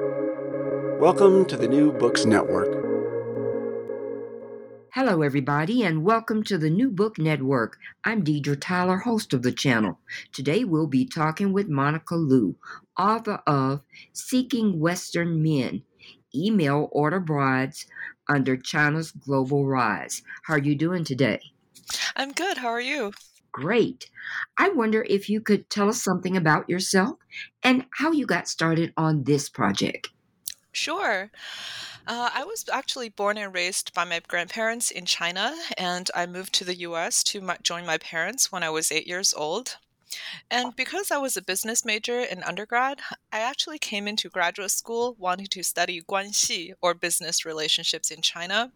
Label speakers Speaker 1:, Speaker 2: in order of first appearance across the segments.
Speaker 1: Welcome to the New Books Network.
Speaker 2: Hello, everybody, and welcome to the New Book Network. I'm Deidre Tyler, host of the channel. Today we'll be talking with Monica Liu, author of Seeking Western Men Email Order Brides Under China's Global Rise. How are you doing today?
Speaker 3: I'm good. How are you?
Speaker 2: Great. I wonder if you could tell us something about yourself and how you got started on this project.
Speaker 3: Sure. Uh, I was actually born and raised by my grandparents in China, and I moved to the US to my, join my parents when I was eight years old. And because I was a business major in undergrad, I actually came into graduate school wanting to study guanxi or business relationships in China.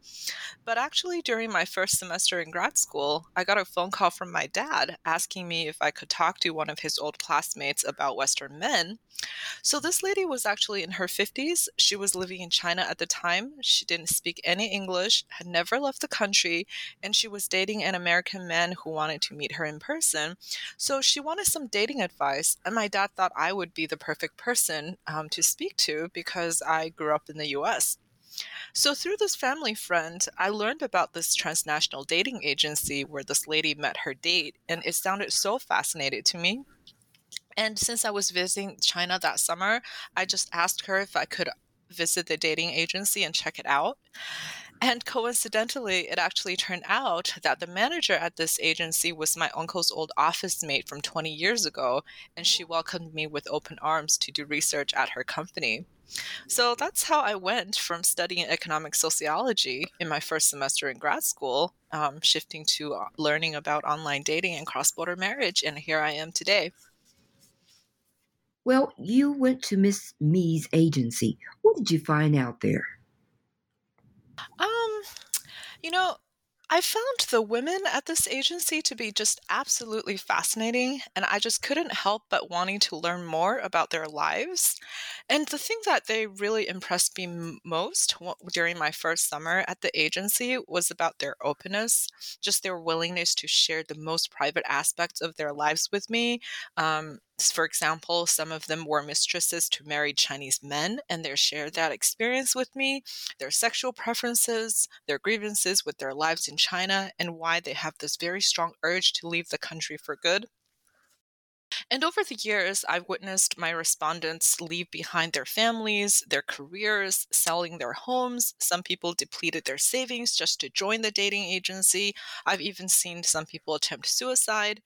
Speaker 3: But actually, during my first semester in grad school, I got a phone call from my dad asking me if I could talk to one of his old classmates about Western men. So, this lady was actually in her 50s. She was living in China at the time. She didn't speak any English, had never left the country, and she was dating an American man who wanted to meet her in person. So, she wanted some dating advice, and my dad thought I would be the perfect person um, to speak to because I grew up in the US. So, through this family friend, I learned about this transnational dating agency where this lady met her date, and it sounded so fascinating to me. And since I was visiting China that summer, I just asked her if I could visit the dating agency and check it out. And coincidentally, it actually turned out that the manager at this agency was my uncle's old office mate from 20 years ago, and she welcomed me with open arms to do research at her company. So that's how I went from studying economic sociology in my first semester in grad school, um, shifting to uh, learning about online dating and cross border marriage, and here I am today.
Speaker 2: Well, you went to Miss Me's agency. What did you find out there?
Speaker 3: Um, you know, I found the women at this agency to be just absolutely fascinating, and I just couldn't help but wanting to learn more about their lives. And the thing that they really impressed me most during my first summer at the agency was about their openness, just their willingness to share the most private aspects of their lives with me. Um, for example, some of them were mistresses to married Chinese men, and they shared that experience with me, their sexual preferences, their grievances with their lives in China, and why they have this very strong urge to leave the country for good. And over the years, I've witnessed my respondents leave behind their families, their careers, selling their homes. Some people depleted their savings just to join the dating agency. I've even seen some people attempt suicide.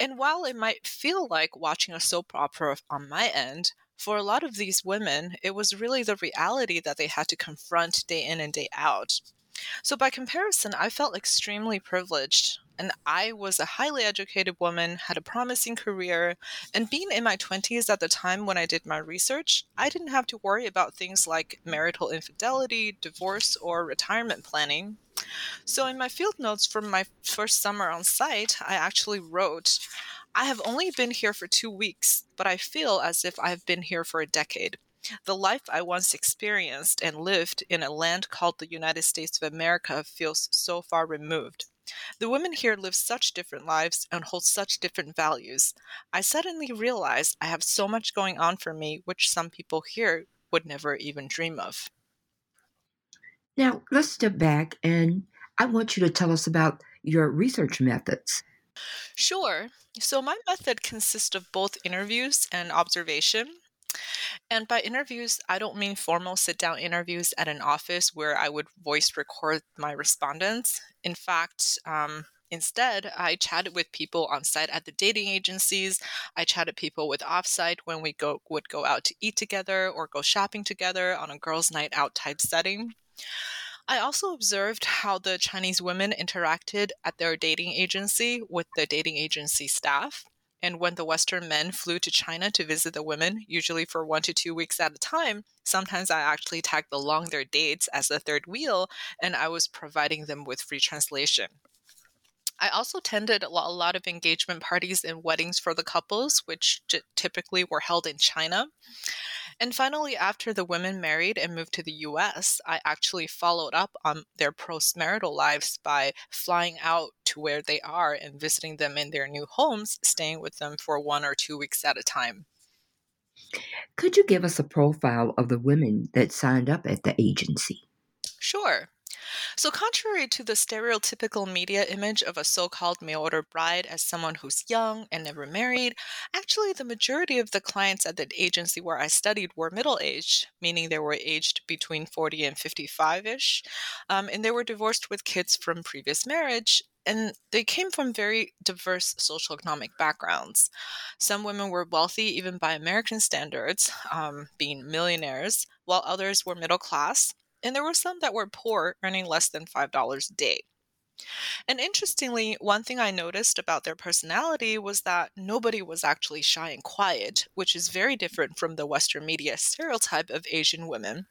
Speaker 3: And while it might feel like watching a soap opera on my end, for a lot of these women, it was really the reality that they had to confront day in and day out. So, by comparison, I felt extremely privileged and I was a highly educated woman, had a promising career, and being in my 20s at the time when I did my research, I didn't have to worry about things like marital infidelity, divorce, or retirement planning. So, in my field notes from my first summer on site, I actually wrote, I have only been here for two weeks, but I feel as if I've been here for a decade. The life I once experienced and lived in a land called the United States of America feels so far removed. The women here live such different lives and hold such different values. I suddenly realized I have so much going on for me which some people here would never even dream of.
Speaker 2: Now, let's step back and I want you to tell us about your research methods.
Speaker 3: Sure. So, my method consists of both interviews and observation. And by interviews, I don't mean formal sit down interviews at an office where I would voice record my respondents. In fact, um, Instead, I chatted with people on site at the dating agencies. I chatted people with offsite when we go would go out to eat together or go shopping together on a girls' night out type setting. I also observed how the Chinese women interacted at their dating agency with the dating agency staff. And when the Western men flew to China to visit the women, usually for one to two weeks at a time, sometimes I actually tagged along their dates as the third wheel, and I was providing them with free translation. I also attended a lot of engagement parties and weddings for the couples, which typically were held in China. And finally, after the women married and moved to the US, I actually followed up on their post marital lives by flying out to where they are and visiting them in their new homes, staying with them for one or two weeks at a time.
Speaker 2: Could you give us a profile of the women that signed up at the agency?
Speaker 3: Sure. So, contrary to the stereotypical media image of a so called mail order bride as someone who's young and never married, actually, the majority of the clients at the agency where I studied were middle aged, meaning they were aged between 40 and 55 ish, um, and they were divorced with kids from previous marriage. And they came from very diverse social economic backgrounds. Some women were wealthy, even by American standards, um, being millionaires, while others were middle class and there were some that were poor, earning less than $5 a day. And interestingly, one thing I noticed about their personality was that nobody was actually shy and quiet, which is very different from the Western media stereotype of Asian women.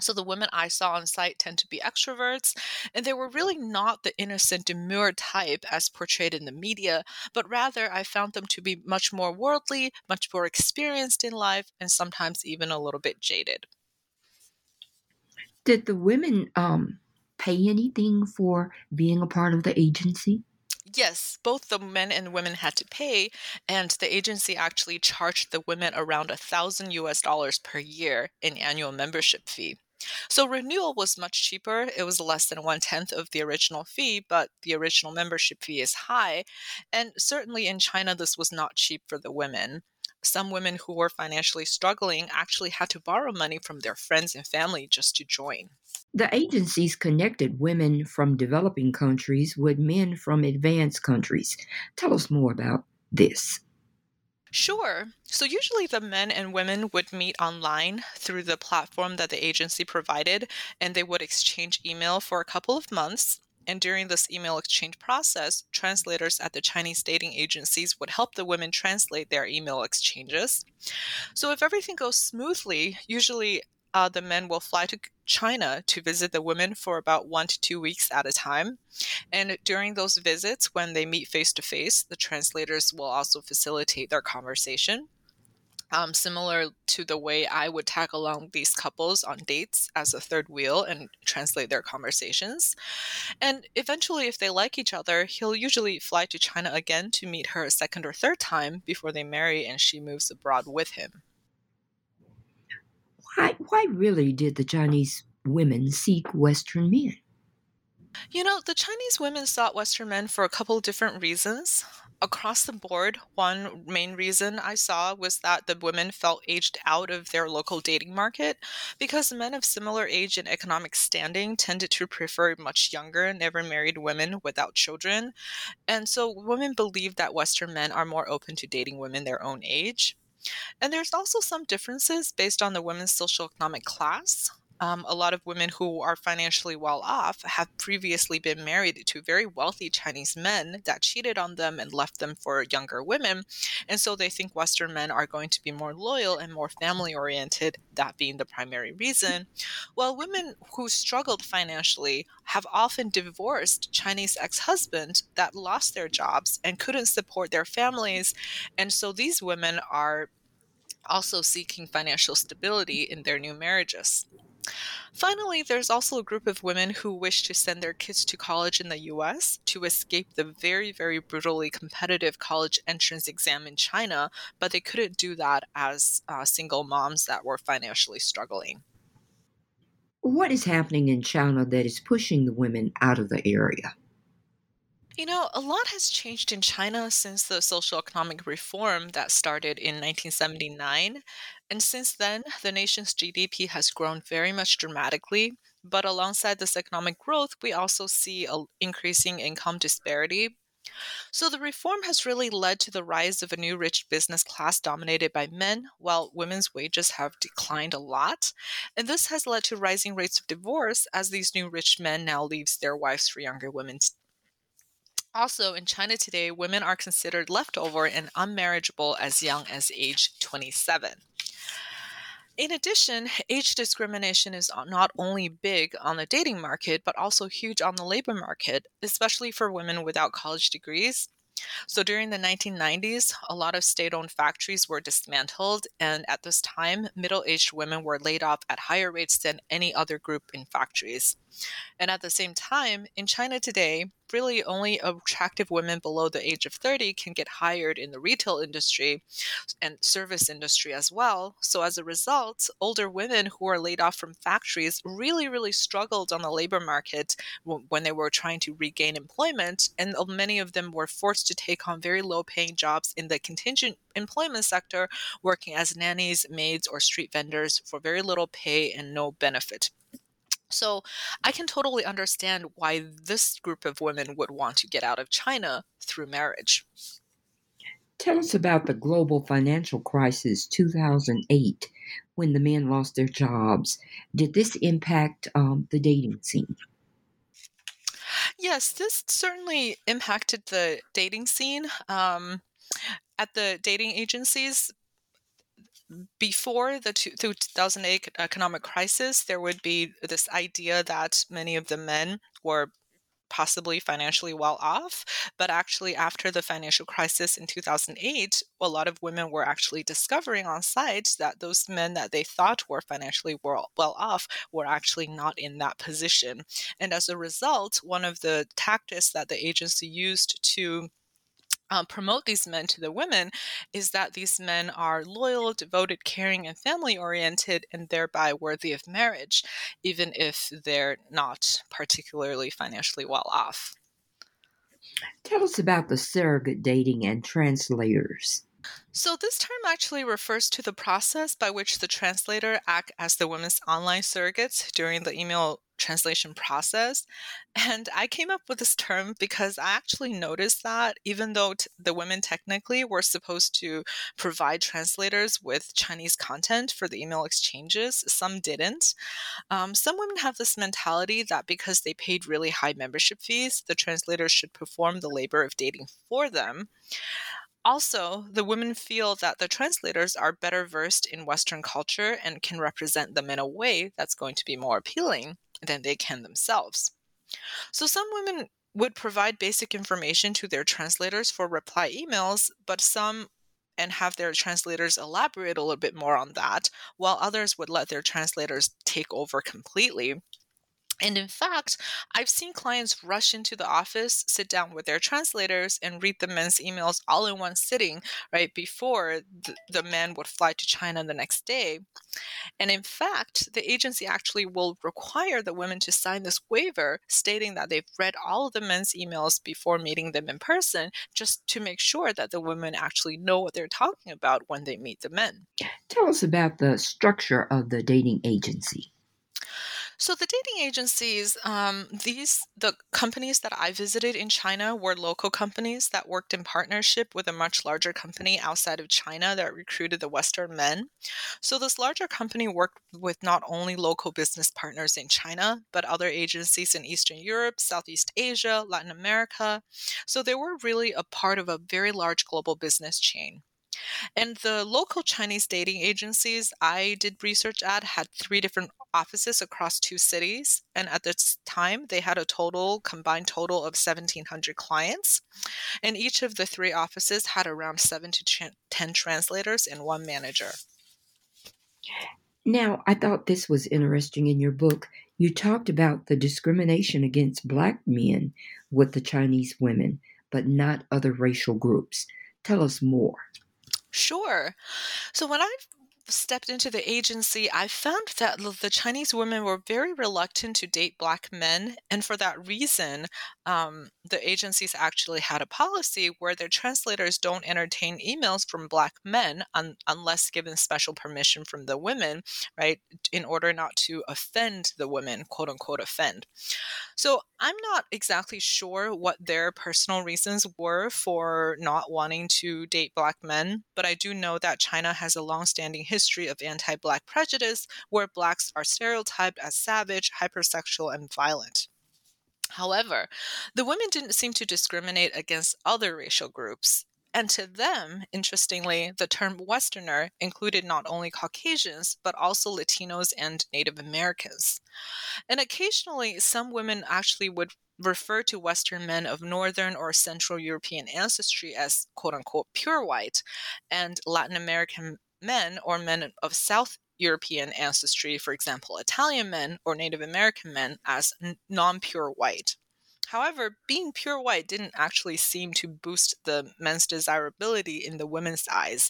Speaker 3: So the women I saw on site tend to be extroverts, and they were really not the innocent, demure type as portrayed in the media, but rather I found them to be much more worldly, much more experienced in life, and sometimes even a little bit jaded.
Speaker 2: Did the women um, pay anything for being a part of the agency?
Speaker 3: Yes, both the men and women had to pay, and the agency actually charged the women around a thousand US dollars per year in annual membership fee. So renewal was much cheaper. It was less than one tenth of the original fee, but the original membership fee is high. And certainly in China, this was not cheap for the women some women who were financially struggling actually had to borrow money from their friends and family just to join.
Speaker 2: The agencies connected women from developing countries with men from advanced countries. Tell us more about this.
Speaker 3: Sure. So, usually the men and women would meet online through the platform that the agency provided, and they would exchange email for a couple of months. And during this email exchange process, translators at the Chinese dating agencies would help the women translate their email exchanges. So, if everything goes smoothly, usually uh, the men will fly to China to visit the women for about one to two weeks at a time. And during those visits, when they meet face to face, the translators will also facilitate their conversation um, similar to the way I would tag along these couples on dates as a third wheel and translate their conversations. And eventually, if they like each other, he'll usually fly to China again to meet her a second or third time before they marry and she moves abroad with him.
Speaker 2: Why, why really did the Chinese women seek Western men?
Speaker 3: You know, the Chinese women sought Western men for a couple different reasons across the board, one main reason I saw was that the women felt aged out of their local dating market because men of similar age and economic standing tended to prefer much younger, never married women without children. And so women believe that Western men are more open to dating women their own age. And there's also some differences based on the women's social economic class um, a lot of women who are financially well off have previously been married to very wealthy Chinese men that cheated on them and left them for younger women. And so they think Western men are going to be more loyal and more family oriented, that being the primary reason. While women who struggled financially have often divorced Chinese ex husbands that lost their jobs and couldn't support their families. And so these women are also seeking financial stability in their new marriages. Finally, there's also a group of women who wish to send their kids to college in the US to escape the very, very brutally competitive college entrance exam in China, but they couldn't do that as uh, single moms that were financially struggling.
Speaker 2: What is happening in China that is pushing the women out of the area?
Speaker 3: You know, a lot has changed in China since the social economic reform that started in 1979. And since then, the nation's GDP has grown very much dramatically. But alongside this economic growth, we also see an increasing income disparity. So the reform has really led to the rise of a new rich business class dominated by men, while women's wages have declined a lot. And this has led to rising rates of divorce as these new rich men now leaves their wives for younger women also, in China today, women are considered leftover and unmarriageable as young as age 27. In addition, age discrimination is not only big on the dating market, but also huge on the labor market, especially for women without college degrees. So during the 1990s, a lot of state owned factories were dismantled, and at this time, middle aged women were laid off at higher rates than any other group in factories. And at the same time, in China today, really only attractive women below the age of 30 can get hired in the retail industry and service industry as well. So as a result, older women who are laid off from factories really, really struggled on the labor market when they were trying to regain employment. And many of them were forced to take on very low paying jobs in the contingent employment sector, working as nannies, maids, or street vendors for very little pay and no benefit. So I can totally understand why this group of women would want to get out of China through marriage.
Speaker 2: Tell us about the global financial crisis 2008 when the men lost their jobs. Did this impact um, the dating scene?
Speaker 3: Yes, this certainly impacted the dating scene. Um, at the dating agencies, before the 2008 economic crisis, there would be this idea that many of the men were possibly financially well off. But actually, after the financial crisis in 2008, a lot of women were actually discovering on sites that those men that they thought were financially well, well off were actually not in that position. And as a result, one of the tactics that the agency used to um, promote these men to the women is that these men are loyal, devoted, caring, and family oriented, and thereby worthy of marriage, even if they're not particularly financially well off.
Speaker 2: Tell us about the surrogate dating and translators.
Speaker 3: So, this term actually refers to the process by which the translator act as the women's online surrogates during the email translation process. And I came up with this term because I actually noticed that even though t- the women technically were supposed to provide translators with Chinese content for the email exchanges, some didn't. Um, some women have this mentality that because they paid really high membership fees, the translators should perform the labor of dating for them. Also, the women feel that the translators are better versed in Western culture and can represent them in a way that's going to be more appealing than they can themselves. So, some women would provide basic information to their translators for reply emails, but some and have their translators elaborate a little bit more on that, while others would let their translators take over completely and in fact, I've seen clients rush into the office, sit down with their translators, and read the men's emails all in one sitting, right before the, the men would fly to China the next day. And in fact, the agency actually will require the women to sign this waiver stating that they've read all of the men's emails before meeting them in person, just to make sure that the women actually know what they're talking about when they meet the men.
Speaker 2: Tell us about the structure of the dating agency.
Speaker 3: So the dating agencies, um, these the companies that I visited in China were local companies that worked in partnership with a much larger company outside of China that recruited the Western men. So this larger company worked with not only local business partners in China, but other agencies in Eastern Europe, Southeast Asia, Latin America. So they were really a part of a very large global business chain. And the local Chinese dating agencies I did research at had three different offices across two cities. And at this time, they had a total, combined total of 1,700 clients. And each of the three offices had around seven to 10 translators and one manager.
Speaker 2: Now, I thought this was interesting in your book. You talked about the discrimination against black men with the Chinese women, but not other racial groups. Tell us more.
Speaker 3: Sure. So when I stepped into the agency, I found that the Chinese women were very reluctant to date black men. And for that reason, um, the agencies actually had a policy where their translators don't entertain emails from black men un- unless given special permission from the women, right, in order not to offend the women, quote unquote, offend. So I'm not exactly sure what their personal reasons were for not wanting to date black men, but I do know that China has a long-standing history of anti-black prejudice where blacks are stereotyped as savage, hypersexual, and violent. However, the women didn't seem to discriminate against other racial groups. And to them, interestingly, the term Westerner included not only Caucasians, but also Latinos and Native Americans. And occasionally, some women actually would refer to Western men of Northern or Central European ancestry as quote unquote pure white, and Latin American men or men of South European ancestry, for example, Italian men or Native American men, as non pure white. However, being pure white didn't actually seem to boost the men's desirability in the women's eyes.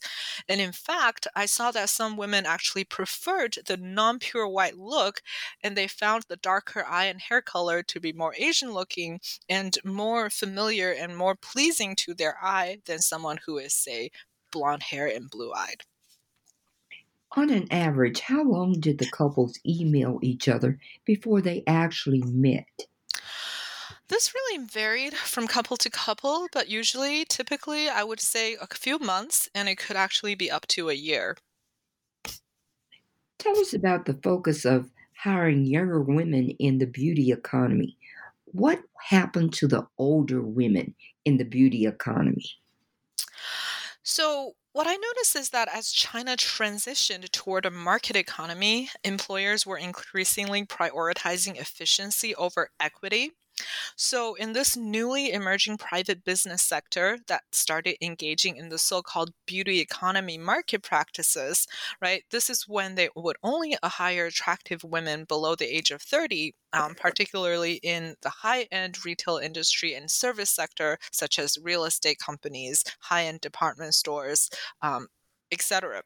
Speaker 3: And in fact, I saw that some women actually preferred the non pure white look, and they found the darker eye and hair color to be more Asian looking and more familiar and more pleasing to their eye than someone who is, say, blonde hair and blue eyed.
Speaker 2: On an average, how long did the couples email each other before they actually met?
Speaker 3: This really varied from couple to couple, but usually, typically, I would say a few months, and it could actually be up to a year.
Speaker 2: Tell us about the focus of hiring younger women in the beauty economy. What happened to the older women in the beauty economy?
Speaker 3: So, what I noticed is that as China transitioned toward a market economy, employers were increasingly prioritizing efficiency over equity. So, in this newly emerging private business sector that started engaging in the so called beauty economy market practices, right, this is when they would only hire attractive women below the age of 30, um, particularly in the high end retail industry and service sector, such as real estate companies, high end department stores, um, etc.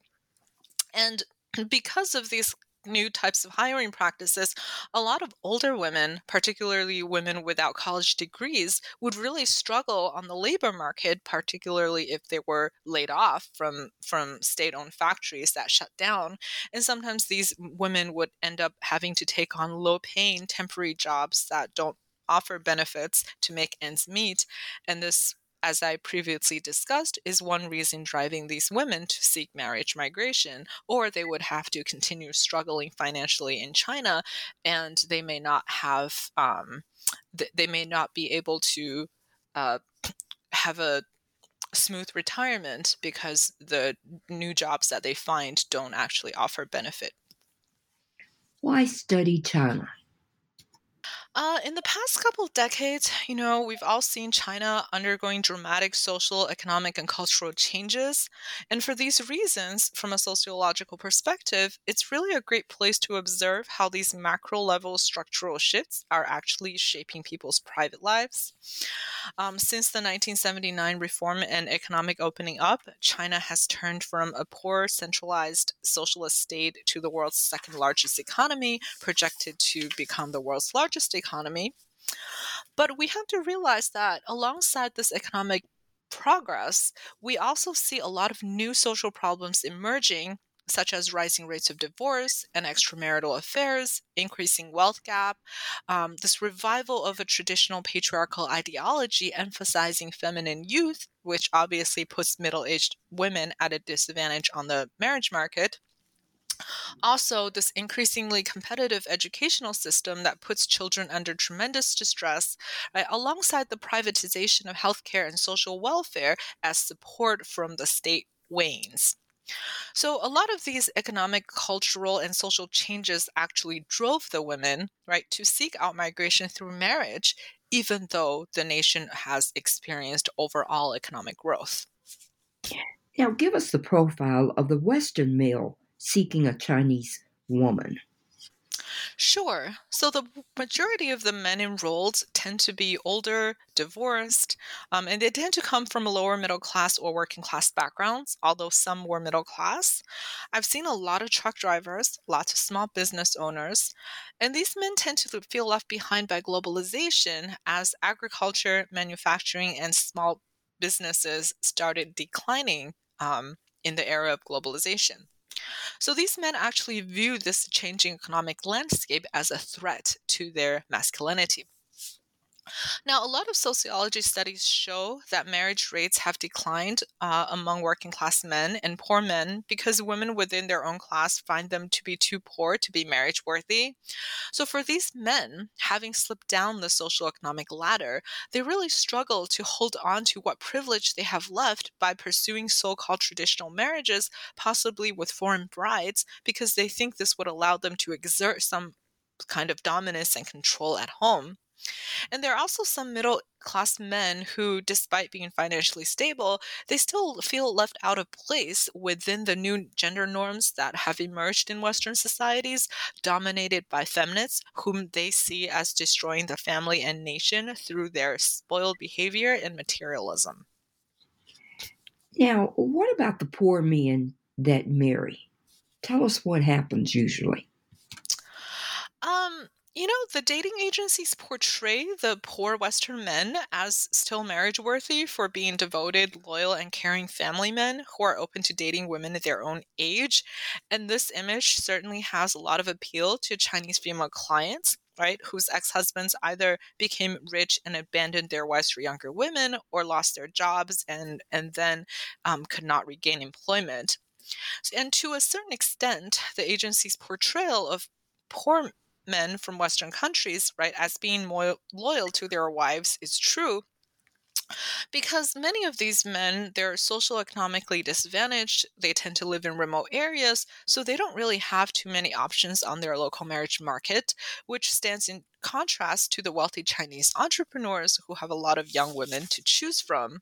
Speaker 3: And because of these new types of hiring practices, a lot of older women, particularly women without college degrees, would really struggle on the labor market, particularly if they were laid off from, from state owned factories that shut down. And sometimes these women would end up having to take on low paying temporary jobs that don't offer benefits to make ends meet. And this as I previously discussed, is one reason driving these women to seek marriage migration, or they would have to continue struggling financially in China, and they may not have, um, th- they may not be able to uh, have a smooth retirement because the new jobs that they find don't actually offer benefit.
Speaker 2: Why study China?
Speaker 3: Uh, in the past couple of decades, you know, we've all seen China undergoing dramatic social, economic, and cultural changes. And for these reasons, from a sociological perspective, it's really a great place to observe how these macro level structural shifts are actually shaping people's private lives. Um, since the 1979 reform and economic opening up, China has turned from a poor, centralized socialist state to the world's second largest economy, projected to become the world's largest economy economy. But we have to realize that alongside this economic progress, we also see a lot of new social problems emerging, such as rising rates of divorce and extramarital affairs, increasing wealth gap, um, this revival of a traditional patriarchal ideology emphasizing feminine youth, which obviously puts middle aged women at a disadvantage on the marriage market. Also, this increasingly competitive educational system that puts children under tremendous distress, right, alongside the privatization of healthcare and social welfare as support from the state wanes. So, a lot of these economic, cultural, and social changes actually drove the women, right, to seek out migration through marriage, even though the nation has experienced overall economic growth.
Speaker 2: Now, give us the profile of the Western male seeking a Chinese woman?
Speaker 3: Sure. So the majority of the men enrolled tend to be older, divorced, um, and they tend to come from lower middle class or working class backgrounds, although some were middle class. I've seen a lot of truck drivers, lots of small business owners, and these men tend to feel left behind by globalization as agriculture, manufacturing, and small businesses started declining um, in the era of globalization. So these men actually view this changing economic landscape as a threat to their masculinity. Now, a lot of sociology studies show that marriage rates have declined uh, among working class men and poor men because women within their own class find them to be too poor to be marriage worthy. So, for these men, having slipped down the social economic ladder, they really struggle to hold on to what privilege they have left by pursuing so called traditional marriages, possibly with foreign brides, because they think this would allow them to exert some kind of dominance and control at home. And there are also some middle class men who, despite being financially stable, they still feel left out of place within the new gender norms that have emerged in Western societies, dominated by feminists, whom they see as destroying the family and nation through their spoiled behavior and materialism.
Speaker 2: Now, what about the poor men that marry? Tell us what happens usually.
Speaker 3: Um, you know, the dating agencies portray the poor Western men as still marriage worthy for being devoted, loyal, and caring family men who are open to dating women at their own age. And this image certainly has a lot of appeal to Chinese female clients. Right, whose ex husbands either became rich and abandoned their wives for younger women, or lost their jobs and and then um, could not regain employment. And to a certain extent, the agency's portrayal of poor men from Western countries, right, as being more loyal to their wives is true because many of these men they're social economically disadvantaged they tend to live in remote areas so they don't really have too many options on their local marriage market which stands in contrast to the wealthy chinese entrepreneurs who have a lot of young women to choose from.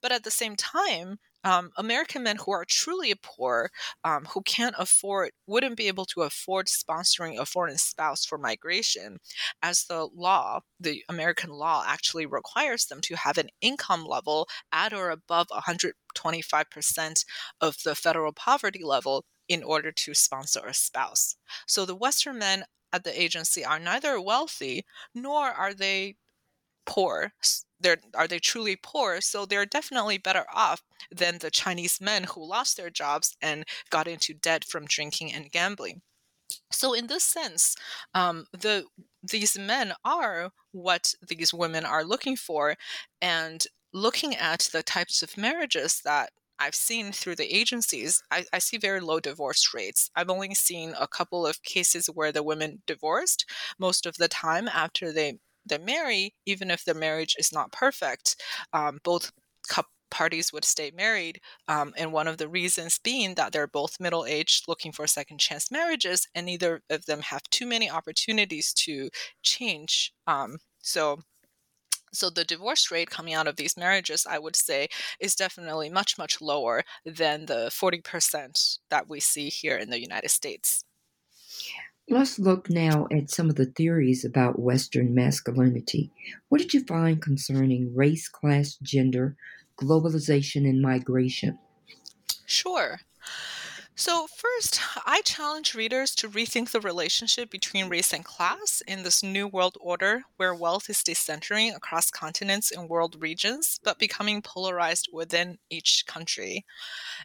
Speaker 3: But at the same time um, American men who are truly poor, um, who can't afford, wouldn't be able to afford sponsoring a foreign spouse for migration, as the law, the American law actually requires them to have an income level at or above 125% of the federal poverty level in order to sponsor a spouse. So the Western men at the agency are neither wealthy nor are they poor they're are they truly poor so they're definitely better off than the chinese men who lost their jobs and got into debt from drinking and gambling so in this sense um, the these men are what these women are looking for and looking at the types of marriages that I've seen through the agencies, I, I, see very low divorce rates. I've only seen a couple of cases where the women divorced. Most of the time, after they they marry, even if the marriage is not perfect, um, both parties would stay married. Um, and one of the reasons being that they're both middle aged looking for second chance marriages, and neither of them have too many opportunities to change. Um, so so the divorce rate coming out of these marriages, I would say, is definitely much, much lower than the 40% that we see here in the United States.
Speaker 2: Let's look now at some of the theories about Western masculinity. What did you find concerning race, class, gender, globalization, and migration?
Speaker 3: Sure. So, first, I challenge readers to rethink the relationship between race and class in this new world order where wealth is decentering across continents and world regions, but becoming polarized within each country.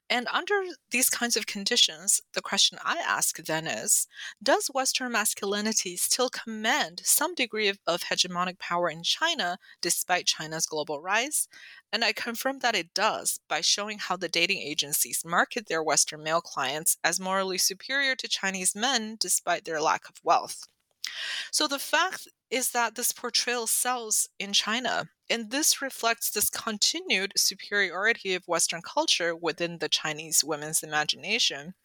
Speaker 3: And under these kinds of conditions, the question I ask then is Does Western masculinity still command some degree of, of hegemonic power in China despite China's global rise? And I confirm that it does by showing how the dating agencies market their Western male clients as morally superior to Chinese men despite their lack of wealth. So the fact is that this portrayal sells in China, and this reflects this continued superiority of Western culture within the Chinese women's imagination.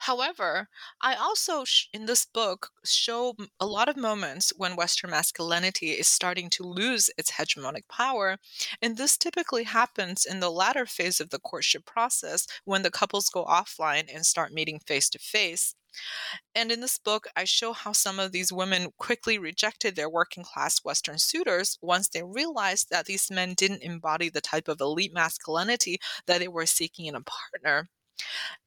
Speaker 3: However, I also, in this book, show a lot of moments when Western masculinity is starting to lose its hegemonic power. And this typically happens in the latter phase of the courtship process when the couples go offline and start meeting face to face. And in this book, I show how some of these women quickly rejected their working class Western suitors once they realized that these men didn't embody the type of elite masculinity that they were seeking in a partner.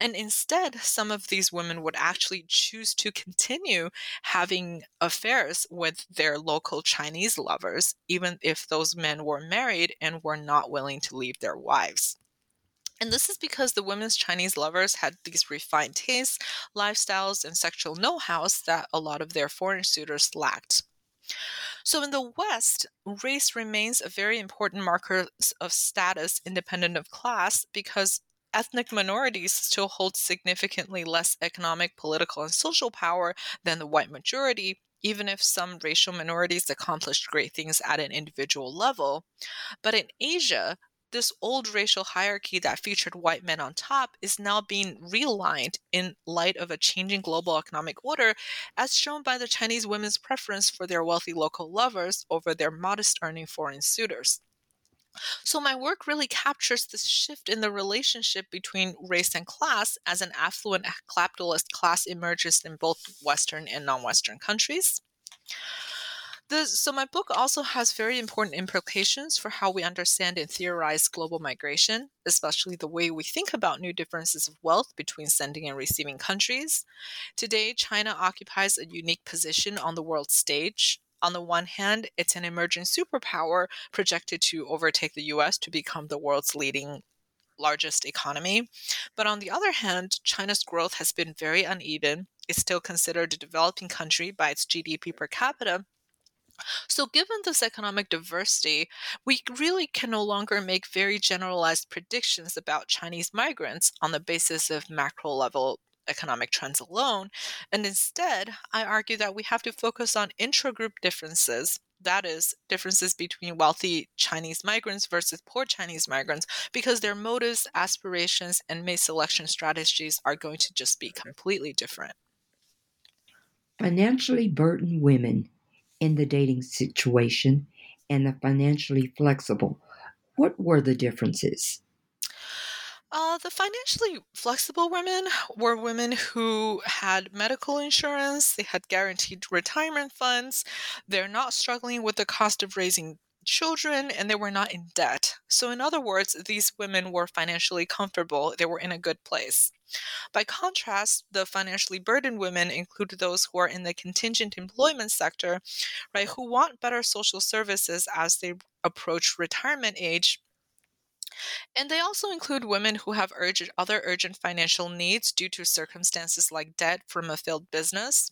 Speaker 3: And instead, some of these women would actually choose to continue having affairs with their local Chinese lovers, even if those men were married and were not willing to leave their wives. And this is because the women's Chinese lovers had these refined tastes, lifestyles, and sexual know hows that a lot of their foreign suitors lacked. So, in the West, race remains a very important marker of status independent of class because ethnic minorities still hold significantly less economic, political, and social power than the white majority, even if some racial minorities accomplished great things at an individual level. But in Asia, this old racial hierarchy that featured white men on top is now being realigned in light of a changing global economic order, as shown by the Chinese women's preference for their wealthy local lovers over their modest earning foreign suitors. So, my work really captures this shift in the relationship between race and class as an affluent capitalist class emerges in both Western and non Western countries. The, so, my book also has very important implications for how we understand and theorize global migration, especially the way we think about new differences of wealth between sending and receiving countries. Today, China occupies a unique position on the world stage. On the one hand, it's an emerging superpower projected to overtake the US to become the world's leading largest economy. But on the other hand, China's growth has been very uneven. It's still considered a developing country by its GDP per capita, so, given this economic diversity, we really can no longer make very generalized predictions about Chinese migrants on the basis of macro level economic trends alone. And instead, I argue that we have to focus on intragroup differences. That is, differences between wealthy Chinese migrants versus poor Chinese migrants, because their motives, aspirations, and mate selection strategies are going to just be mm-hmm. completely different.
Speaker 2: Financially burdened women in the dating situation and the financially flexible. What were the differences?
Speaker 3: Uh, the financially flexible women were women who had medical insurance, they had guaranteed retirement funds, they're not struggling with the cost of raising children, and they were not in debt. So, in other words, these women were financially comfortable, they were in a good place. By contrast, the financially burdened women include those who are in the contingent employment sector, right, who want better social services as they approach retirement age. And they also include women who have urgent, other urgent financial needs due to circumstances like debt from a failed business.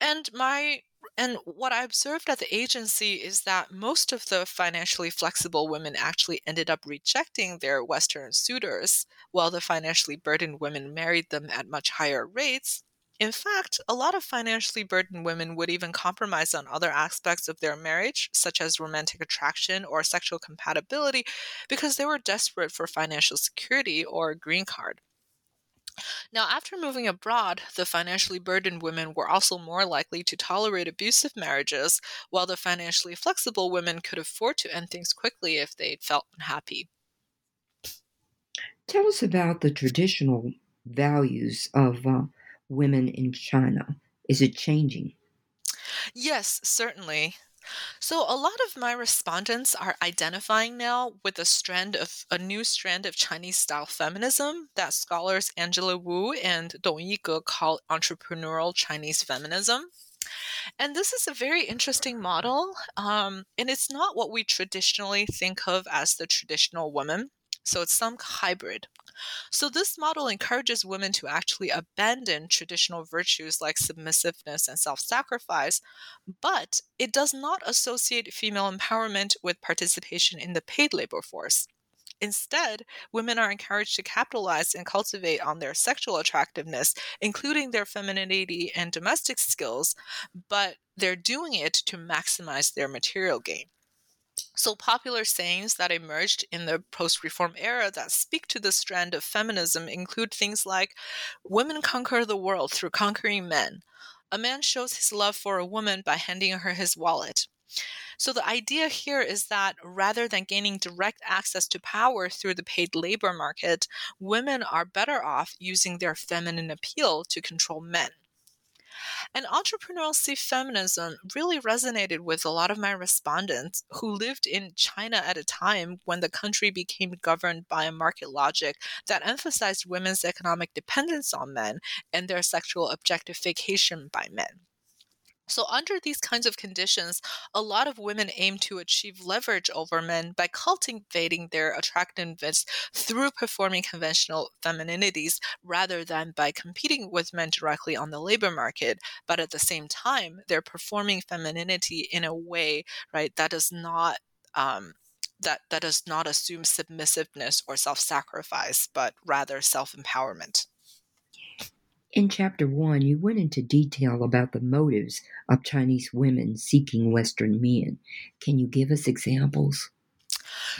Speaker 3: And my and what I observed at the agency is that most of the financially flexible women actually ended up rejecting their Western suitors, while the financially burdened women married them at much higher rates. In fact, a lot of financially burdened women would even compromise on other aspects of their marriage, such as romantic attraction or sexual compatibility, because they were desperate for financial security or a green card. Now, after moving abroad, the financially burdened women were also more likely to tolerate abusive marriages, while the financially flexible women could afford to end things quickly if they felt unhappy.
Speaker 2: Tell us about the traditional values of uh, women in China. Is it changing?
Speaker 3: Yes, certainly. So a lot of my respondents are identifying now with a strand of a new strand of Chinese style feminism that scholars Angela Wu and Dong Yige call entrepreneurial Chinese feminism. And this is a very interesting model, um, and it's not what we traditionally think of as the traditional woman. So it's some hybrid. So, this model encourages women to actually abandon traditional virtues like submissiveness and self sacrifice, but it does not associate female empowerment with participation in the paid labor force. Instead, women are encouraged to capitalize and cultivate on their sexual attractiveness, including their femininity and domestic skills, but they're doing it to maximize their material gain. So, popular sayings that emerged in the post reform era that speak to this strand of feminism include things like Women conquer the world through conquering men. A man shows his love for a woman by handing her his wallet. So, the idea here is that rather than gaining direct access to power through the paid labor market, women are better off using their feminine appeal to control men. And entrepreneurial safe feminism really resonated with a lot of my respondents who lived in China at a time when the country became governed by a market logic that emphasized women's economic dependence on men and their sexual objectification by men. So, under these kinds of conditions, a lot of women aim to achieve leverage over men by cultivating their attractiveness through performing conventional femininities rather than by competing with men directly on the labor market. But at the same time, they're performing femininity in a way, right, that does not. Um, that, that does not assume submissiveness or self sacrifice, but rather self empowerment.
Speaker 2: In chapter one, you went into detail about the motives of Chinese women seeking Western men. Can you give us examples?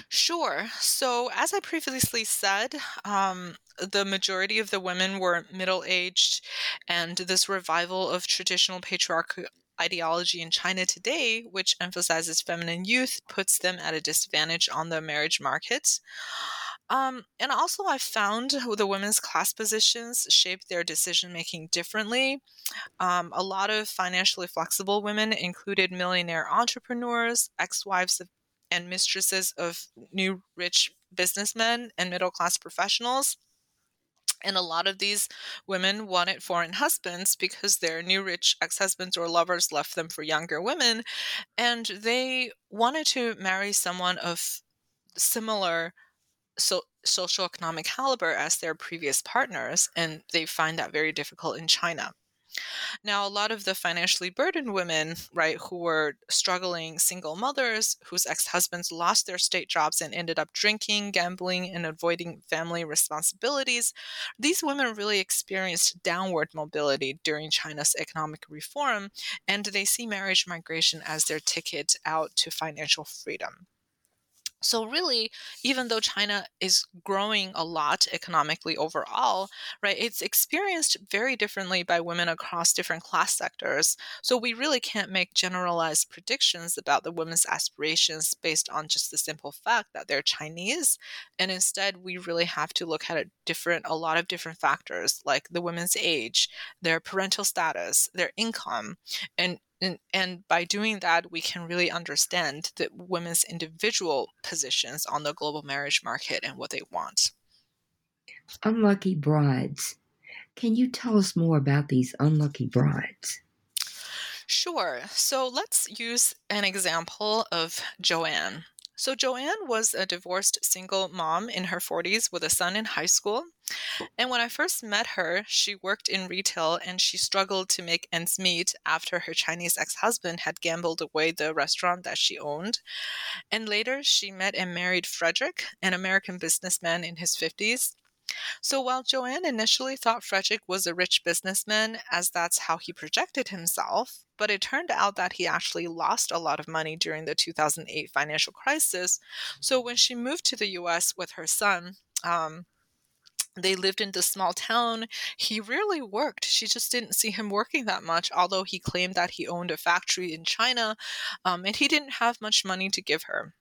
Speaker 3: Sure. So, as I previously said, um, the majority of the women were middle aged, and this revival of traditional patriarchal ideology in China today, which emphasizes feminine youth, puts them at a disadvantage on the marriage market. Um, and also, I found the women's class positions shape their decision making differently. Um, a lot of financially flexible women included millionaire entrepreneurs, ex wives and mistresses of new rich businessmen and middle class professionals. And a lot of these women wanted foreign husbands because their new rich ex husbands or lovers left them for younger women. And they wanted to marry someone of similar so social economic caliber as their previous partners, and they find that very difficult in China. Now, a lot of the financially burdened women, right, who were struggling single mothers whose ex husbands lost their state jobs and ended up drinking, gambling, and avoiding family responsibilities, these women really experienced downward mobility during China's economic reform, and they see marriage migration as their ticket out to financial freedom. So really, even though China is growing a lot economically overall, right, it's experienced very differently by women across different class sectors. So we really can't make generalized predictions about the women's aspirations based on just the simple fact that they're Chinese. And instead, we really have to look at a different, a lot of different factors like the women's age, their parental status, their income, and and, and by doing that, we can really understand the women's individual positions on the global marriage market and what they want.
Speaker 2: Unlucky brides. Can you tell us more about these unlucky brides?
Speaker 3: Sure. So let's use an example of Joanne. So, Joanne was a divorced single mom in her 40s with a son in high school. And when I first met her, she worked in retail and she struggled to make ends meet after her Chinese ex husband had gambled away the restaurant that she owned. And later, she met and married Frederick, an American businessman in his 50s. So while Joanne initially thought Frederick was a rich businessman, as that's how he projected himself, but it turned out that he actually lost a lot of money during the 2008 financial crisis. So when she moved to the US with her son, um, they lived in this small town. He rarely worked. She just didn't see him working that much, although he claimed that he owned a factory in China um, and he didn't have much money to give her.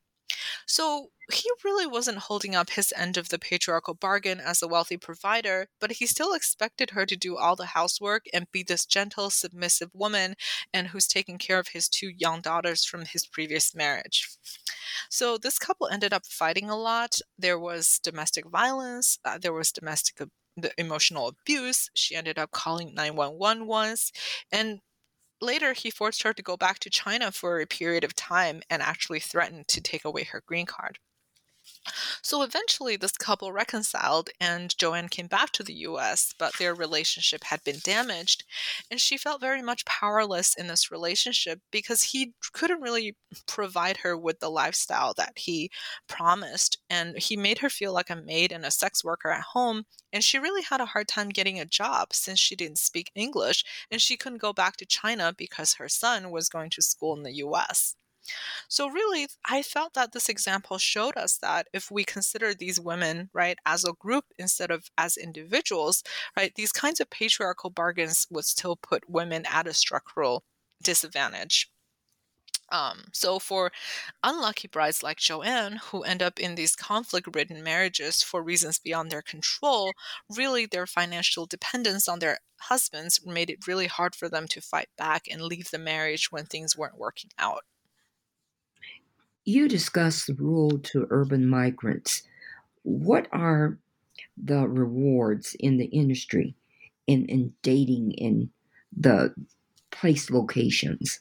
Speaker 3: So he really wasn't holding up his end of the patriarchal bargain as a wealthy provider, but he still expected her to do all the housework and be this gentle, submissive woman and who's taking care of his two young daughters from his previous marriage. So this couple ended up fighting a lot. There was domestic violence, uh, there was domestic the emotional abuse. She ended up calling 911 once. And Later, he forced her to go back to China for a period of time and actually threatened to take away her green card. So eventually, this couple reconciled, and Joanne came back to the US, but their relationship had been damaged. And she felt very much powerless in this relationship because he couldn't really provide her with the lifestyle that he promised. And he made her feel like a maid and a sex worker at home. And she really had a hard time getting a job since she didn't speak English and she couldn't go back to China because her son was going to school in the US. So, really, I felt that this example showed us that if we consider these women, right, as a group instead of as individuals, right, these kinds of patriarchal bargains would still put women at a structural disadvantage. Um, so, for unlucky brides like Joanne, who end up in these conflict ridden marriages for reasons beyond their control, really their financial dependence on their husbands made it really hard for them to fight back and leave the marriage when things weren't working out.
Speaker 2: You discussed the rule to urban migrants. What are the rewards in the industry in, in dating in the place locations?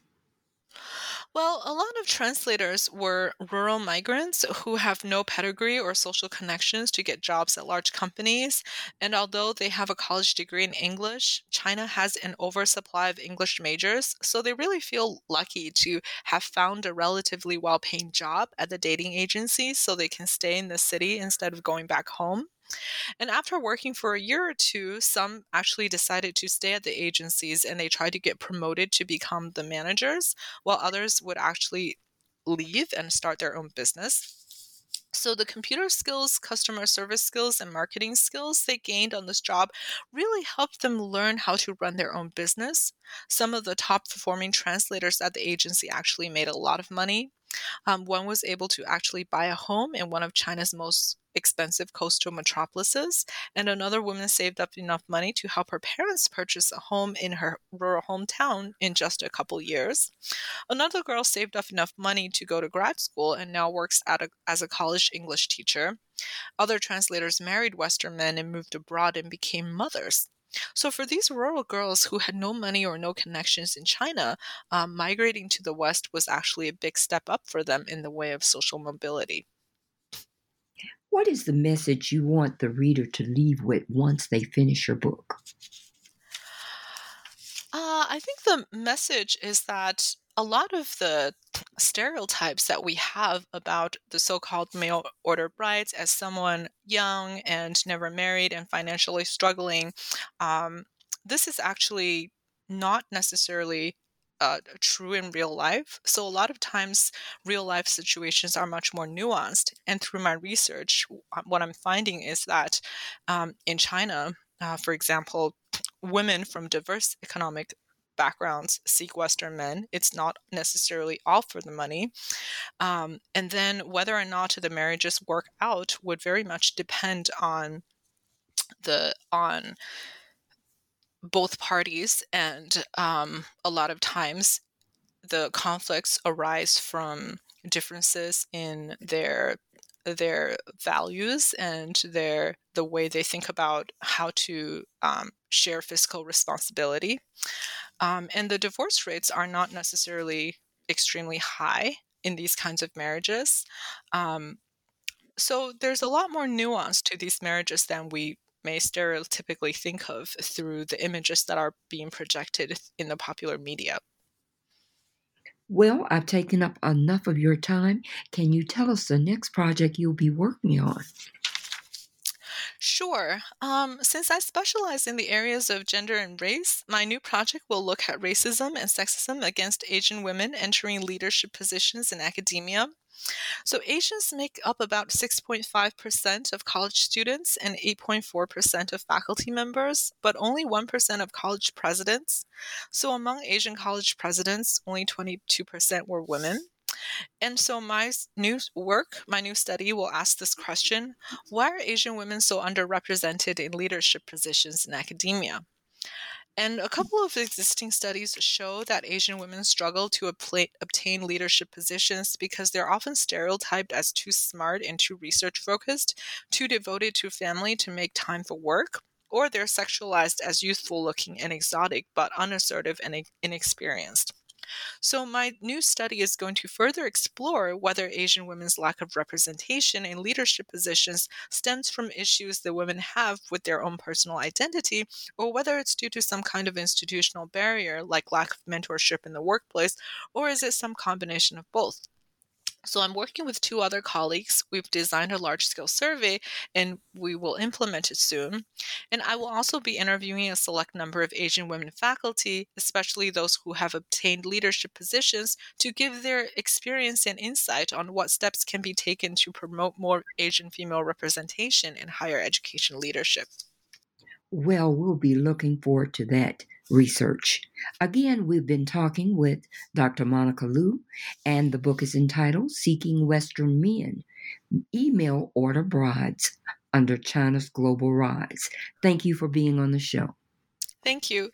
Speaker 3: Well, a lot of translators were rural migrants who have no pedigree or social connections to get jobs at large companies. And although they have a college degree in English, China has an oversupply of English majors. So they really feel lucky to have found a relatively well paying job at the dating agency so they can stay in the city instead of going back home. And after working for a year or two, some actually decided to stay at the agencies and they tried to get promoted to become the managers, while others would actually leave and start their own business. So, the computer skills, customer service skills, and marketing skills they gained on this job really helped them learn how to run their own business. Some of the top performing translators at the agency actually made a lot of money. Um, one was able to actually buy a home in one of China's most expensive coastal metropolises, and another woman saved up enough money to help her parents purchase a home in her rural hometown in just a couple years. Another girl saved up enough money to go to grad school and now works a, as a college English teacher. Other translators married Western men and moved abroad and became mothers. So, for these rural girls who had no money or no connections in China, um, migrating to the West was actually a big step up for them in the way of social mobility.
Speaker 2: What is the message you want the reader to leave with once they finish your book?
Speaker 3: Uh, I think the message is that a lot of the stereotypes that we have about the so-called mail order brides as someone young and never married and financially struggling um, this is actually not necessarily uh, true in real life. So, a lot of times, real life situations are much more nuanced. And through my research, what I'm finding is that um, in China, uh, for example, women from diverse economic backgrounds seek Western men. It's not necessarily all for the money. Um, and then whether or not the marriages work out would very much depend on the on both parties and um, a lot of times the conflicts arise from differences in their their values and their the way they think about how to um, share fiscal responsibility um, and the divorce rates are not necessarily extremely high in these kinds of marriages. Um, so there's a lot more nuance to these marriages than we may stereotypically think of through the images that are being projected in the popular media.
Speaker 2: Well, I've taken up enough of your time. Can you tell us the next project you'll be working on?
Speaker 3: Sure. Um, since I specialize in the areas of gender and race, my new project will look at racism and sexism against Asian women entering leadership positions in academia. So, Asians make up about 6.5% of college students and 8.4% of faculty members, but only 1% of college presidents. So, among Asian college presidents, only 22% were women. And so my new work, my new study will ask this question Why are Asian women so underrepresented in leadership positions in academia? And a couple of existing studies show that Asian women struggle to obtain leadership positions because they're often stereotyped as too smart and too research focused, too devoted to family to make time for work, or they're sexualized as youthful looking and exotic but unassertive and inexperienced. So, my new study is going to further explore whether Asian women's lack of representation in leadership positions stems from issues that women have with their own personal identity, or whether it's due to some kind of institutional barrier like lack of mentorship in the workplace, or is it some combination of both? So I'm working with two other colleagues. We've designed a large scale survey and we will implement it soon. And I will also be interviewing a select number of Asian women faculty, especially those who have obtained leadership positions, to give their experience and insight on what steps can be taken to promote more Asian female representation in higher education leadership.
Speaker 2: Well, we'll be looking forward to that research. Again, we've been talking with Dr. Monica Liu, and the book is entitled Seeking Western Men Email Order Brides under China's Global Rise. Thank you for being on the show.
Speaker 3: Thank you.